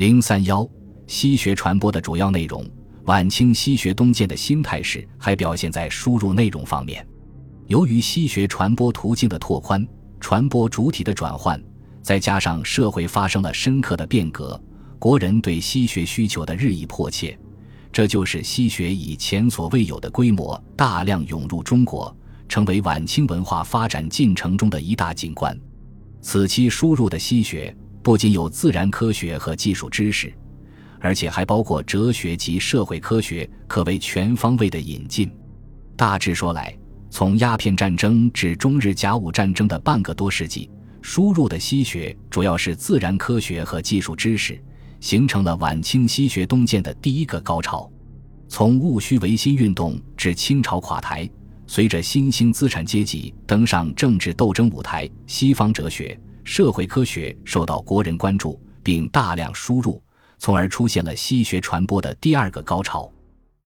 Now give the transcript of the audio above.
零三幺，西学传播的主要内容。晚清西学东渐的新态势还表现在输入内容方面。由于西学传播途径的拓宽，传播主体的转换，再加上社会发生了深刻的变革，国人对西学需求的日益迫切，这就是西学以前所未有的规模大量涌入中国，成为晚清文化发展进程中的一大景观。此期输入的西学不仅有自然科学和技术知识。而且还包括哲学及社会科学，可谓全方位的引进。大致说来，从鸦片战争至中日甲午战争的半个多世纪，输入的西学主要是自然科学和技术知识，形成了晚清西学东渐的第一个高潮。从戊戌维新运动至清朝垮台，随着新兴资产阶级登上政治斗争舞台，西方哲学、社会科学受到国人关注，并大量输入。从而出现了西学传播的第二个高潮。